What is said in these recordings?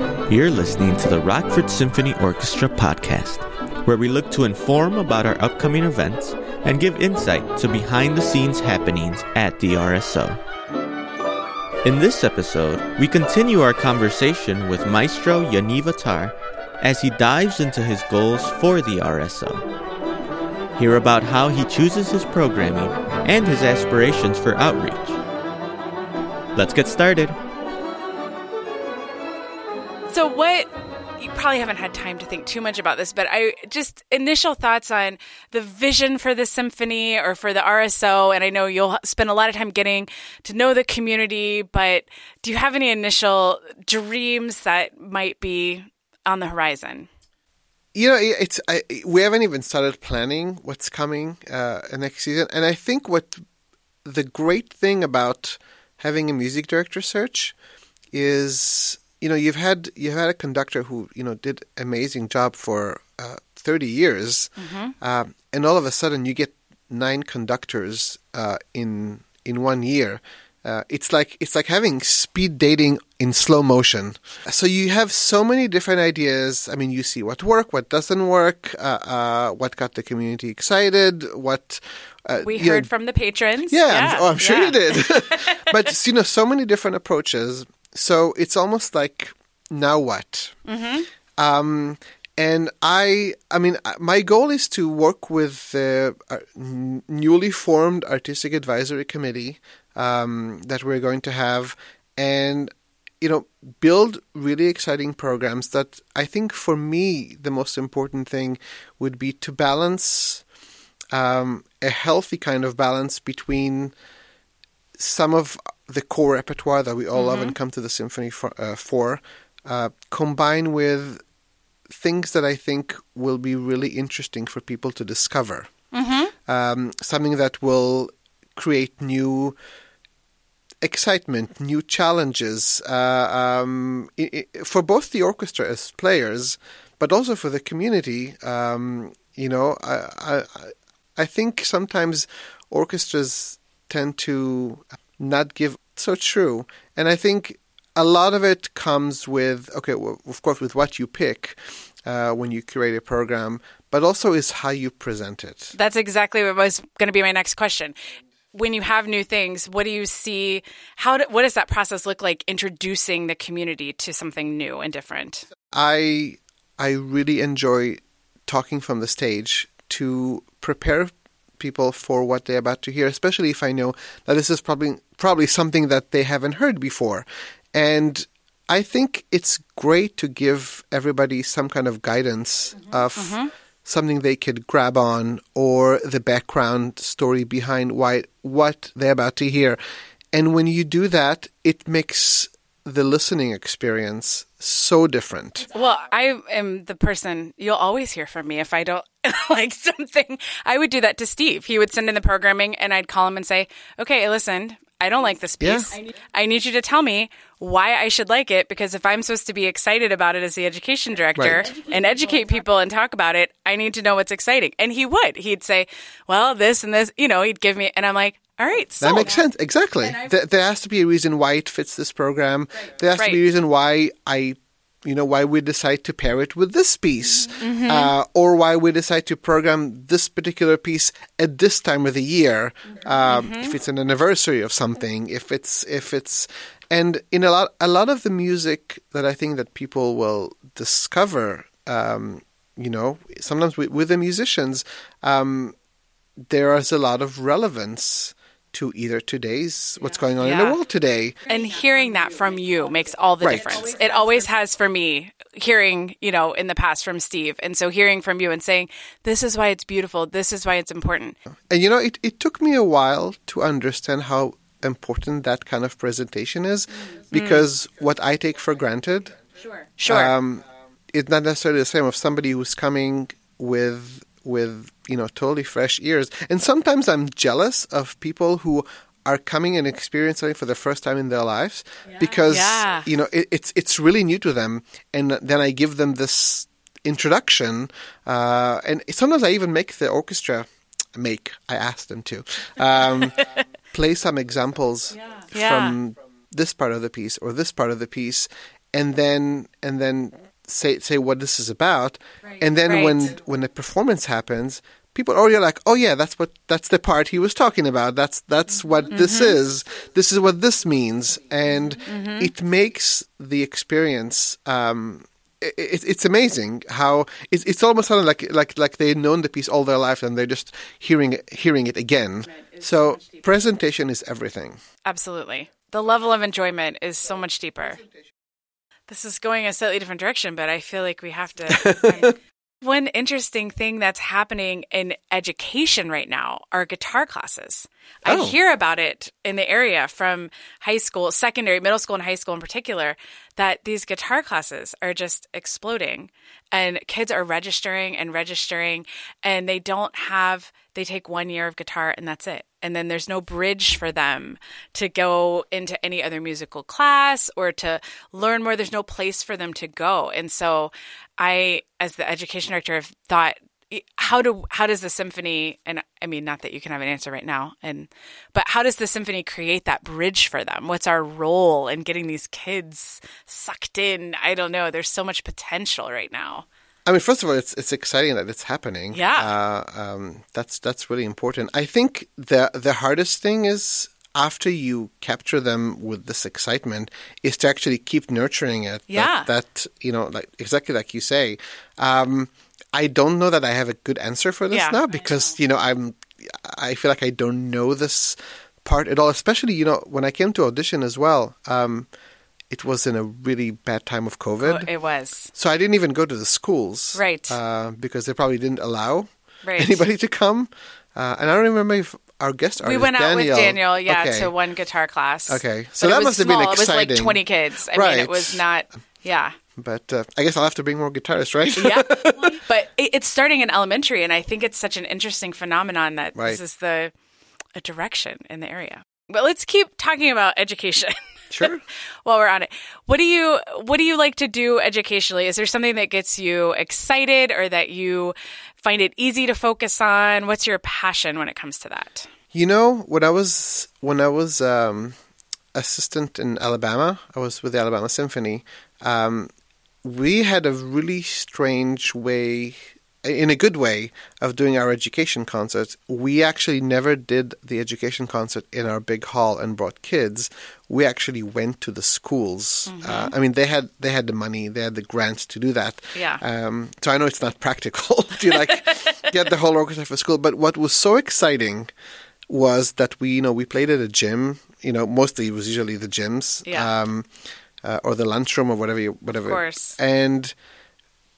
You're listening to the Rockford Symphony Orchestra podcast, where we look to inform about our upcoming events and give insight to behind the scenes happenings at the RSO. In this episode, we continue our conversation with Maestro Yaniv Attar as he dives into his goals for the RSO. Hear about how he chooses his programming and his aspirations for outreach. Let's get started. What you probably haven't had time to think too much about this, but I just initial thoughts on the vision for the symphony or for the RSO. And I know you'll spend a lot of time getting to know the community, but do you have any initial dreams that might be on the horizon? You know, it's I, we haven't even started planning what's coming uh, next season, and I think what the great thing about having a music director search is you know you've had you've had a conductor who you know did amazing job for uh, 30 years mm-hmm. uh, and all of a sudden you get nine conductors uh, in in one year uh, it's like it's like having speed dating in slow motion. So you have so many different ideas. I mean, you see what work, what doesn't work, uh, uh, what got the community excited, what we heard know, from the patrons. Yeah, yeah. I'm, oh, I'm sure yeah. you did. but you know, so many different approaches so it's almost like now what? Mm-hmm. Um, and I, I mean, uh, my goal is to work with the uh, newly formed artistic advisory committee um, that we're going to have, and you know, build really exciting programs. That I think for me, the most important thing would be to balance um, a healthy kind of balance between some of the core repertoire that we all mm-hmm. love and come to the symphony for, uh, for uh, combined with things that I think will be really interesting for people to discover. Mm-hmm. Um, something that will create new excitement, new challenges uh, um, for both the orchestra as players, but also for the community. Um, you know, I, I, I think sometimes orchestras tend to not give so true. And I think a lot of it comes with, okay, well, of course, with what you pick uh, when you create a program, but also is how you present it. That's exactly what was going to be my next question. When you have new things, what do you see? How do, what does that process look like introducing the community to something new and different? I I really enjoy talking from the stage to prepare people for what they're about to hear, especially if I know that this is probably probably something that they haven't heard before. And I think it's great to give everybody some kind of guidance mm-hmm. of mm-hmm. something they could grab on or the background story behind why what they're about to hear. And when you do that, it makes the listening experience so different. Well, I am the person you'll always hear from me if I don't like something. I would do that to Steve. He would send in the programming and I'd call him and say, "Okay, listen. I don't like this piece. Yeah. I need you to tell me why I should like it because if I'm supposed to be excited about it as the education director right. and educate people and talk about it, I need to know what's exciting." And he would. He'd say, "Well, this and this, you know, he'd give me and I'm like, all right, sold. that makes sense. Exactly. There, there, has to be a reason why it fits this program. Right. There has right. to be a reason why I, you know, why we decide to pair it with this piece, mm-hmm. uh, or why we decide to program this particular piece at this time of the year. Um, mm-hmm. If it's an anniversary of something, if it's if it's, and in a lot a lot of the music that I think that people will discover. Um, you know, sometimes with, with the musicians, um, there is a lot of relevance to either today's what's going on yeah. in the world today. And hearing that from you makes all the right. difference. It always has for me hearing, you know, in the past from Steve. And so hearing from you and saying, this is why it's beautiful, this is why it's important. And you know, it, it took me a while to understand how important that kind of presentation is mm. because mm. what I take for granted sure. Sure. Um, it's not necessarily the same of somebody who's coming with with you know totally fresh ears and sometimes i'm jealous of people who are coming and experiencing for the first time in their lives yeah. because yeah. you know it, it's it's really new to them and then i give them this introduction uh, and sometimes i even make the orchestra make i ask them to um, play some examples yeah. from this part of the piece or this part of the piece and then and then say say what this is about, and then when Right. when the performance happens, people already are like, oh yeah, that's what that's the part he was talking about. That's that's what this Mm-hmm. is. This is what this means, and it makes the experience. Um, it, it, it's amazing how it's it's almost sounding like like like they've known the piece all their life and they're just hearing hearing it again. So presentation is everything. Absolutely. The level of enjoyment is so much deeper. This is going a slightly different direction, but I feel like we have to. One interesting thing that's happening in education right now are guitar classes. I Oh. hear about it in the area from high school, secondary, middle school, and high school in particular, that these guitar classes are just exploding. And kids are registering and registering, and they don't have, they take one year of guitar and that's it. And then there's no bridge for them to go into any other musical class or to learn more. There's no place for them to go. And so I, as the education director, have thought, how do how does the symphony and I mean not that you can have an answer right now and but how does the symphony create that bridge for them? What's our role in getting these kids sucked in? I don't know. There's so much potential right now. I mean, first of all, it's it's exciting that it's happening. Yeah. uh, um, that's that's really important. I think the the hardest thing is after you capture them with this excitement is to actually keep nurturing it. Yeah. That, you know, like exactly like you say. Um, I don't know that I have a good answer for this Yeah, now because you know I'm I feel like I don't know this part at all. Especially you know when I came to audition as well. Um, it was in a really bad time of COVID. Oh, It was. So I didn't even go to the schools, Right. Uh, because they probably didn't allow Right. anybody to come. Uh, and I don't remember if our guest artist We went out Daniel, with Daniel, yeah, okay. to one guitar class. Okay. So But that must have been small. It was like 20 kids. I mean, Right. it was not, yeah. But uh, I guess I'll have to bring more guitarists, right? yeah. But it, it's starting in elementary, and I think it's such an interesting phenomenon that Right. this is the a direction in the area. But let's keep talking about education. Sure. While we're on it, what do you what do you like to do educationally? Is there something that gets you excited, or that you find it easy to focus on? What's your passion when it comes to that? You know, when I was when I was um, assistant in Alabama, I was with the Alabama Symphony. Um, we had a really strange way, in a good way, of doing our education concerts. We actually never did the education concert in our big hall and brought kids. We actually went to the schools. Uh, I mean, they had they had the money, they had the grants to do that. Yeah. Um, so I know it's not practical to like get the whole orchestra for school. But what was so exciting was that we, you know, we played at a gym. You know, mostly it was usually the gyms, Yeah. um, uh, or the lunchroom or whatever, you, whatever. Of course. And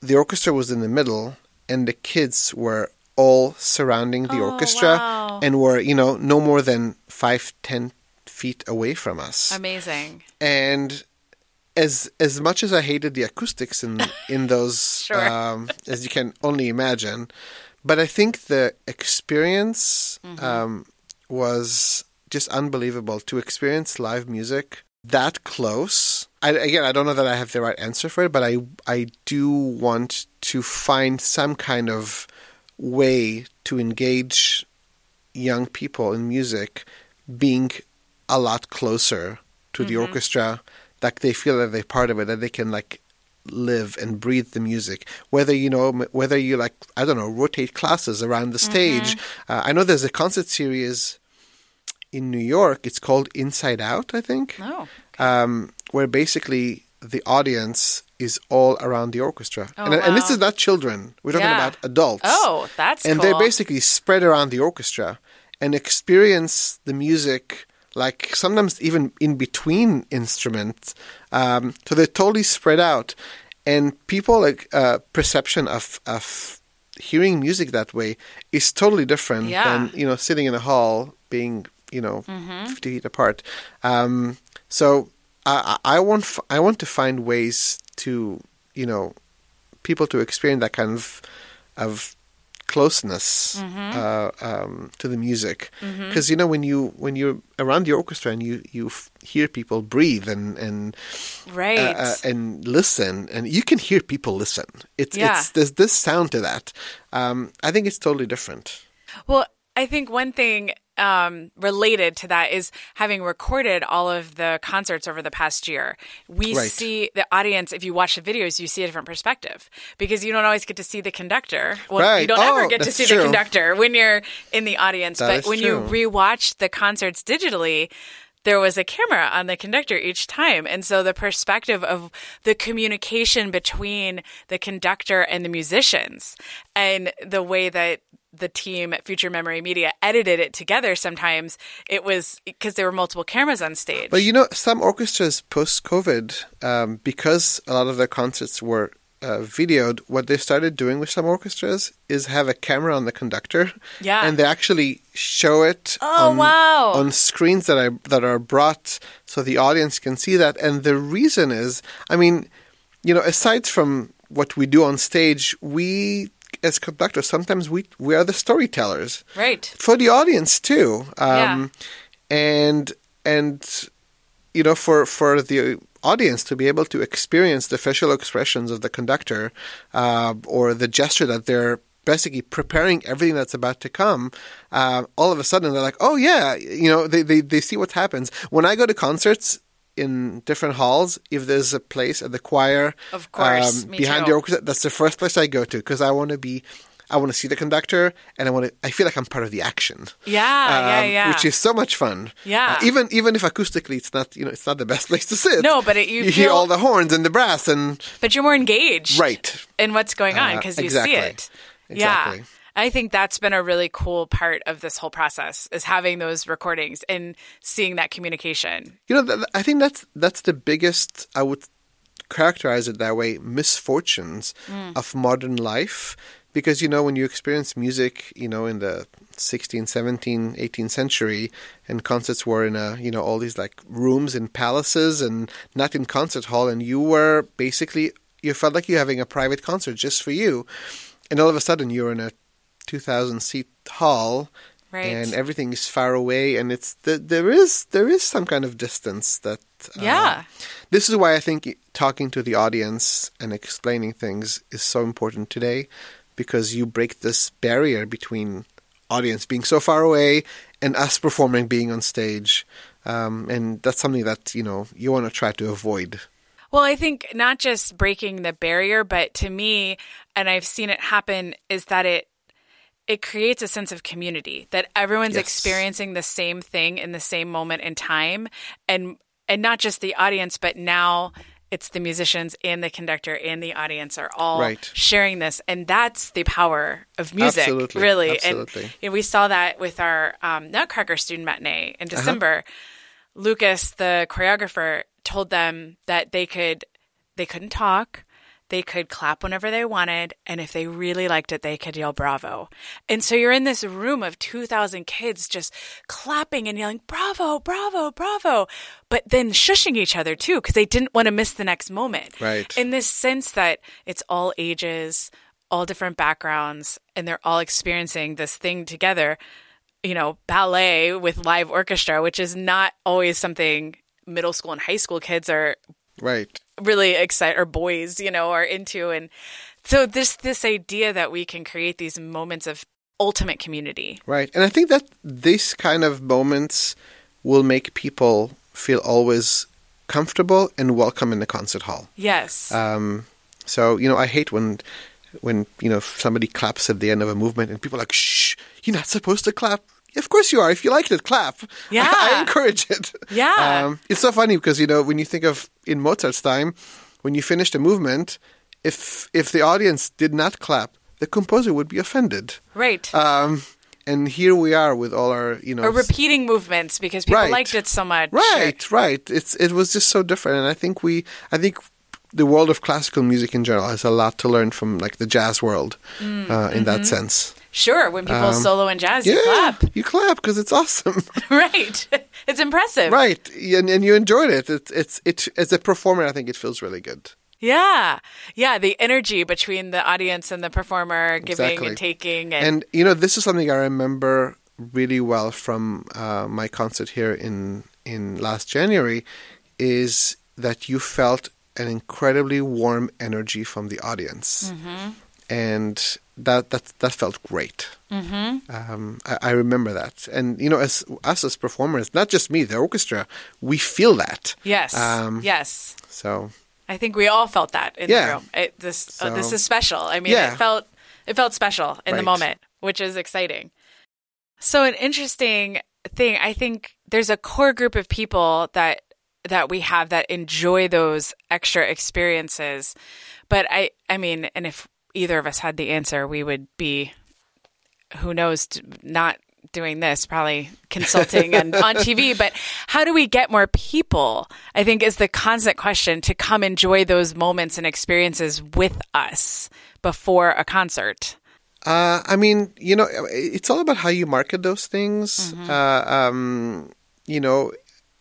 the orchestra was in the middle, and the kids were all surrounding the Oh, orchestra, wow. and were, you know, no more than five, ten feet away from us Amazing. and as as much as I hated the acoustics in in those, Sure. um, as you can only imagine, but I think the experience Mm-hmm. um, was just unbelievable to experience live music that close. I, again, I don't know that I have the right answer for it, but I I do want to find some kind of way to engage young people in music being a lot closer to the orchestra that they feel that they're part of it that they can like live and breathe the music. Whether you know whether you like i don't know rotate classes around the stage. Uh, i know there's a concert series in new york it's called inside out i think. Oh, um, where basically the audience is all around the orchestra. Oh, and, and this is not children. We're talking Yeah. about adults. Oh, that's and cool. they're basically spread around the orchestra and experience the music like sometimes even in between instruments. Um, so they're totally spread out. And people like uh, perception of of hearing music that way is totally different Yeah. than you know sitting in a hall being you know 50 feet apart. Um, so I, I want f- I want to find ways to you know people to experience that kind of of closeness uh, um, to the music. Because you know when you when you're around the orchestra and you you f- hear people breathe and and right. uh, uh, and listen and you can hear people listen. It's Yeah. it's there's this sound to that. Um, I think it's totally different. Well, I think one thing um, related to that is having recorded all of the concerts over the past year. We Right. see the audience, if you watch the videos, you see a different perspective because you don't always get to see the conductor. Well, you don't ever Oh, get to see true. the conductor when you're in the audience. That but when true. you rewatch the concerts digitally, there was a camera on the conductor each time. And so the perspective of the communication between the conductor and the musicians and the way that the team at Future Memory Media edited it together sometimes it was because there were multiple cameras on stage. But you know, some orchestras post COVID, um, because a lot of their concerts were uh, videoed, what they started doing with some orchestras is have a camera on the conductor. Yeah. And they actually show it Oh, on, wow. on screens that are that are brought so the audience can see that. And the reason is, I mean, you know, aside from what we do on stage, we as conductors sometimes we we are the storytellers right. for the audience too. Yeah. Um, and and you know for for the audience to be able to experience the facial expressions of the conductor uh, or the gesture that they're basically preparing everything that's about to come uh, all of a sudden they're like oh yeah you know they, they, they see what happens when i go to concerts in different halls if there's a place at the choir Of course, um, behind too. the orchestra that's the first place i go to because i want to be i want to see the conductor and i want to i feel like i'm part of the action Yeah, yeah, um, yeah. which is so much fun. Yeah. Uh, even even if acoustically it's not you know it's not the best place to sit. No, but it- you hear feel- all the horns and the brass and but you're more engaged. right. in what's going on Uh, because you exactly. see it. Exactly. Yeah. I think that's been a really cool part of this whole process is having those recordings and seeing that communication. You know, th- I think that's that's the biggest. I would characterize it that way. Misfortunes Mm. of modern life, because you know when you experience music, you know in the 16th, 17th, 18th century, and concerts were in a you know all these like rooms in palaces and not in concert hall, and you were basically you felt like you're having a private concert just for you, and all of a sudden you're in a 2,000 seat hall Right. and everything is far away and it's th- there is there is some kind of distance that uh, Yeah. this is why i think talking to the audience and explaining things is so important today because you break this barrier between audience being so far away and us performing being on stage um, and that's something that you know you want to try to avoid Well, I think not just breaking the barrier, but to me, and I've seen it happen, is that it it creates a sense of community that everyone's Yes. experiencing the same thing in the same moment in time, and and not just the audience, but now it's the musicians and the conductor and the audience are all Right. sharing this, and that's the power of music, Absolutely. really. Absolutely. And you know, we saw that with our um, Nutcracker student matinee in December. Lucas, the choreographer, told them that they could they couldn't talk. They could clap whenever they wanted, and if they really liked it, they could yell bravo. And so you're in this room of 2,000 kids just clapping and yelling bravo, bravo, bravo, but then shushing each other too, because they didn't want to miss the next moment. Right. In this sense that it's all ages, all different backgrounds, and they're all experiencing this thing together you know, ballet with live orchestra, which is not always something middle school and high school kids are right really excited or boys, you know, are into and so this this idea that we can create these moments of ultimate community. Right. And I think that these kind of moments will make people feel always comfortable and welcome in the concert hall. Yes. Um, so, you know, I hate when when, you know, somebody claps at the end of a movement and people are like, shh, you're not supposed to clap. Of course you are. If you liked it, clap. Yeah. I, encourage it. Yeah. Um, it's so funny because, you know, when you think of in Mozart's time, when you finished a movement, if if the audience did not clap, the composer would be offended. right. Um, and here we are with all our, you know, or repeating movements because people Right. liked it so much. right, right. It's it was just so different, and I think we, I think the world of classical music in general has a lot to learn from like the jazz world, Mm, uh, in mm-hmm. that sense. Sure, when people Um, solo in jazz, yeah, you clap. you clap because it's awesome, right. It's impressive. right? And, and you enjoyed it. It's it's it as a performer, I think it feels really good. Yeah. Yeah, the energy between the audience and the performer giving Exactly. and taking and, And you know, this is something I remember really well from uh, my concert here in in last January, is that you felt an incredibly warm energy from the audience, and that that that felt great. Mm-hmm. Um, I, I, remember that, and you know, as us as performers, not just me, the orchestra, we feel that. Yes. Um, yes. So. I think we all felt that in yeah. the room. It, this so, uh, this is special. I mean, yeah. it felt it felt special in right. the moment, which is exciting. So an interesting thing, I think there's a core group of people that that we have that enjoy those extra experiences. But I I mean, and if either of us had the answer, we would be who knows not doing this, probably consulting and on TV, but how do we get more people? I think is the constant question to come enjoy those moments and experiences with us before a concert. Uh, I mean, you know, it's all about how you market those things. Mm-hmm. Uh, um, you know,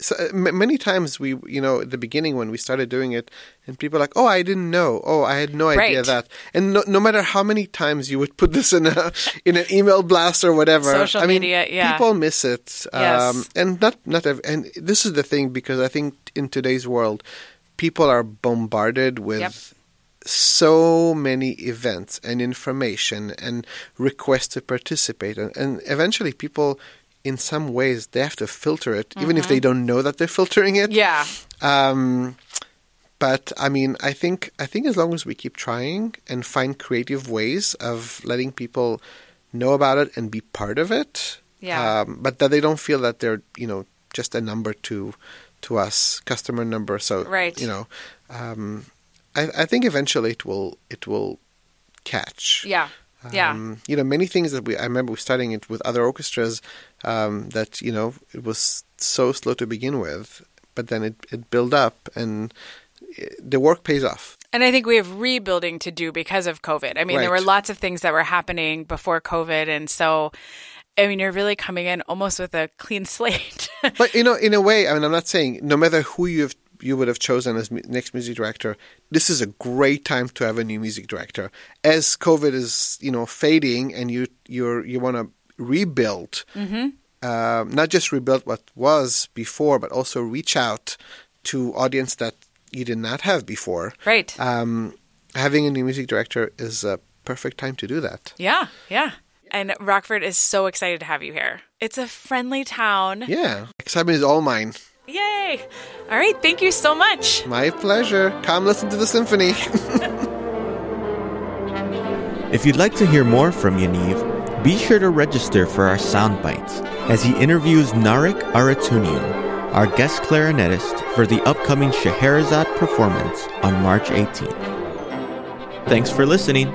so uh, m- many times we, you know, at the beginning when we started doing it, and people are like, "Oh, I didn't know. Oh, I had no idea right. that." And no, no, matter how many times you would put this in a in an email blast or whatever, social I mean, media, yeah. people miss it. Yes. Um, and not not every, and this is the thing because I think in today's world, people are bombarded with. Yep so many events and information and requests to participate and, and eventually people in some ways they have to filter it mm-hmm. even if they mm-hmm. don't know that they're filtering it yeah um, but i mean i think i think as long as we keep trying and find creative ways of letting people know about it and be part of it yeah um, but that they don't feel that they're you know just a number to to us customer number so right you know um, I, I think eventually it will it will catch. Yeah. Yeah. Um, you know, many things that we, I remember studying it with other orchestras um, that, you know, it was so slow to begin with, but then it, it built up and it, the work pays off. And I think we have rebuilding to do because of COVID. I mean, right. there were lots of things that were happening before COVID. And so, I mean, you're really coming in almost with a clean slate. but, you know, in a way, I mean, I'm not saying no matter who you've you would have chosen as next music director, this is a great time to have a new music director. As COVID is, you know, fading, and you you're you want to rebuild, mm-hmm. uh, not just rebuild what was before, but also reach out to audience that you did not have before. Right. Um, having a new music director is a perfect time to do that. Yeah, yeah. And Rockford is so excited to have you here. It's a friendly town. Yeah. Excitement is all mine. Yay! All right, thank you so much. My pleasure. Come listen to the symphony. if you'd like to hear more from Yaniv, be sure to register for our sound bites as he interviews Narek Arutyunian, our guest clarinetist, for the upcoming Scheherazade performance on March 18th. Thanks for listening.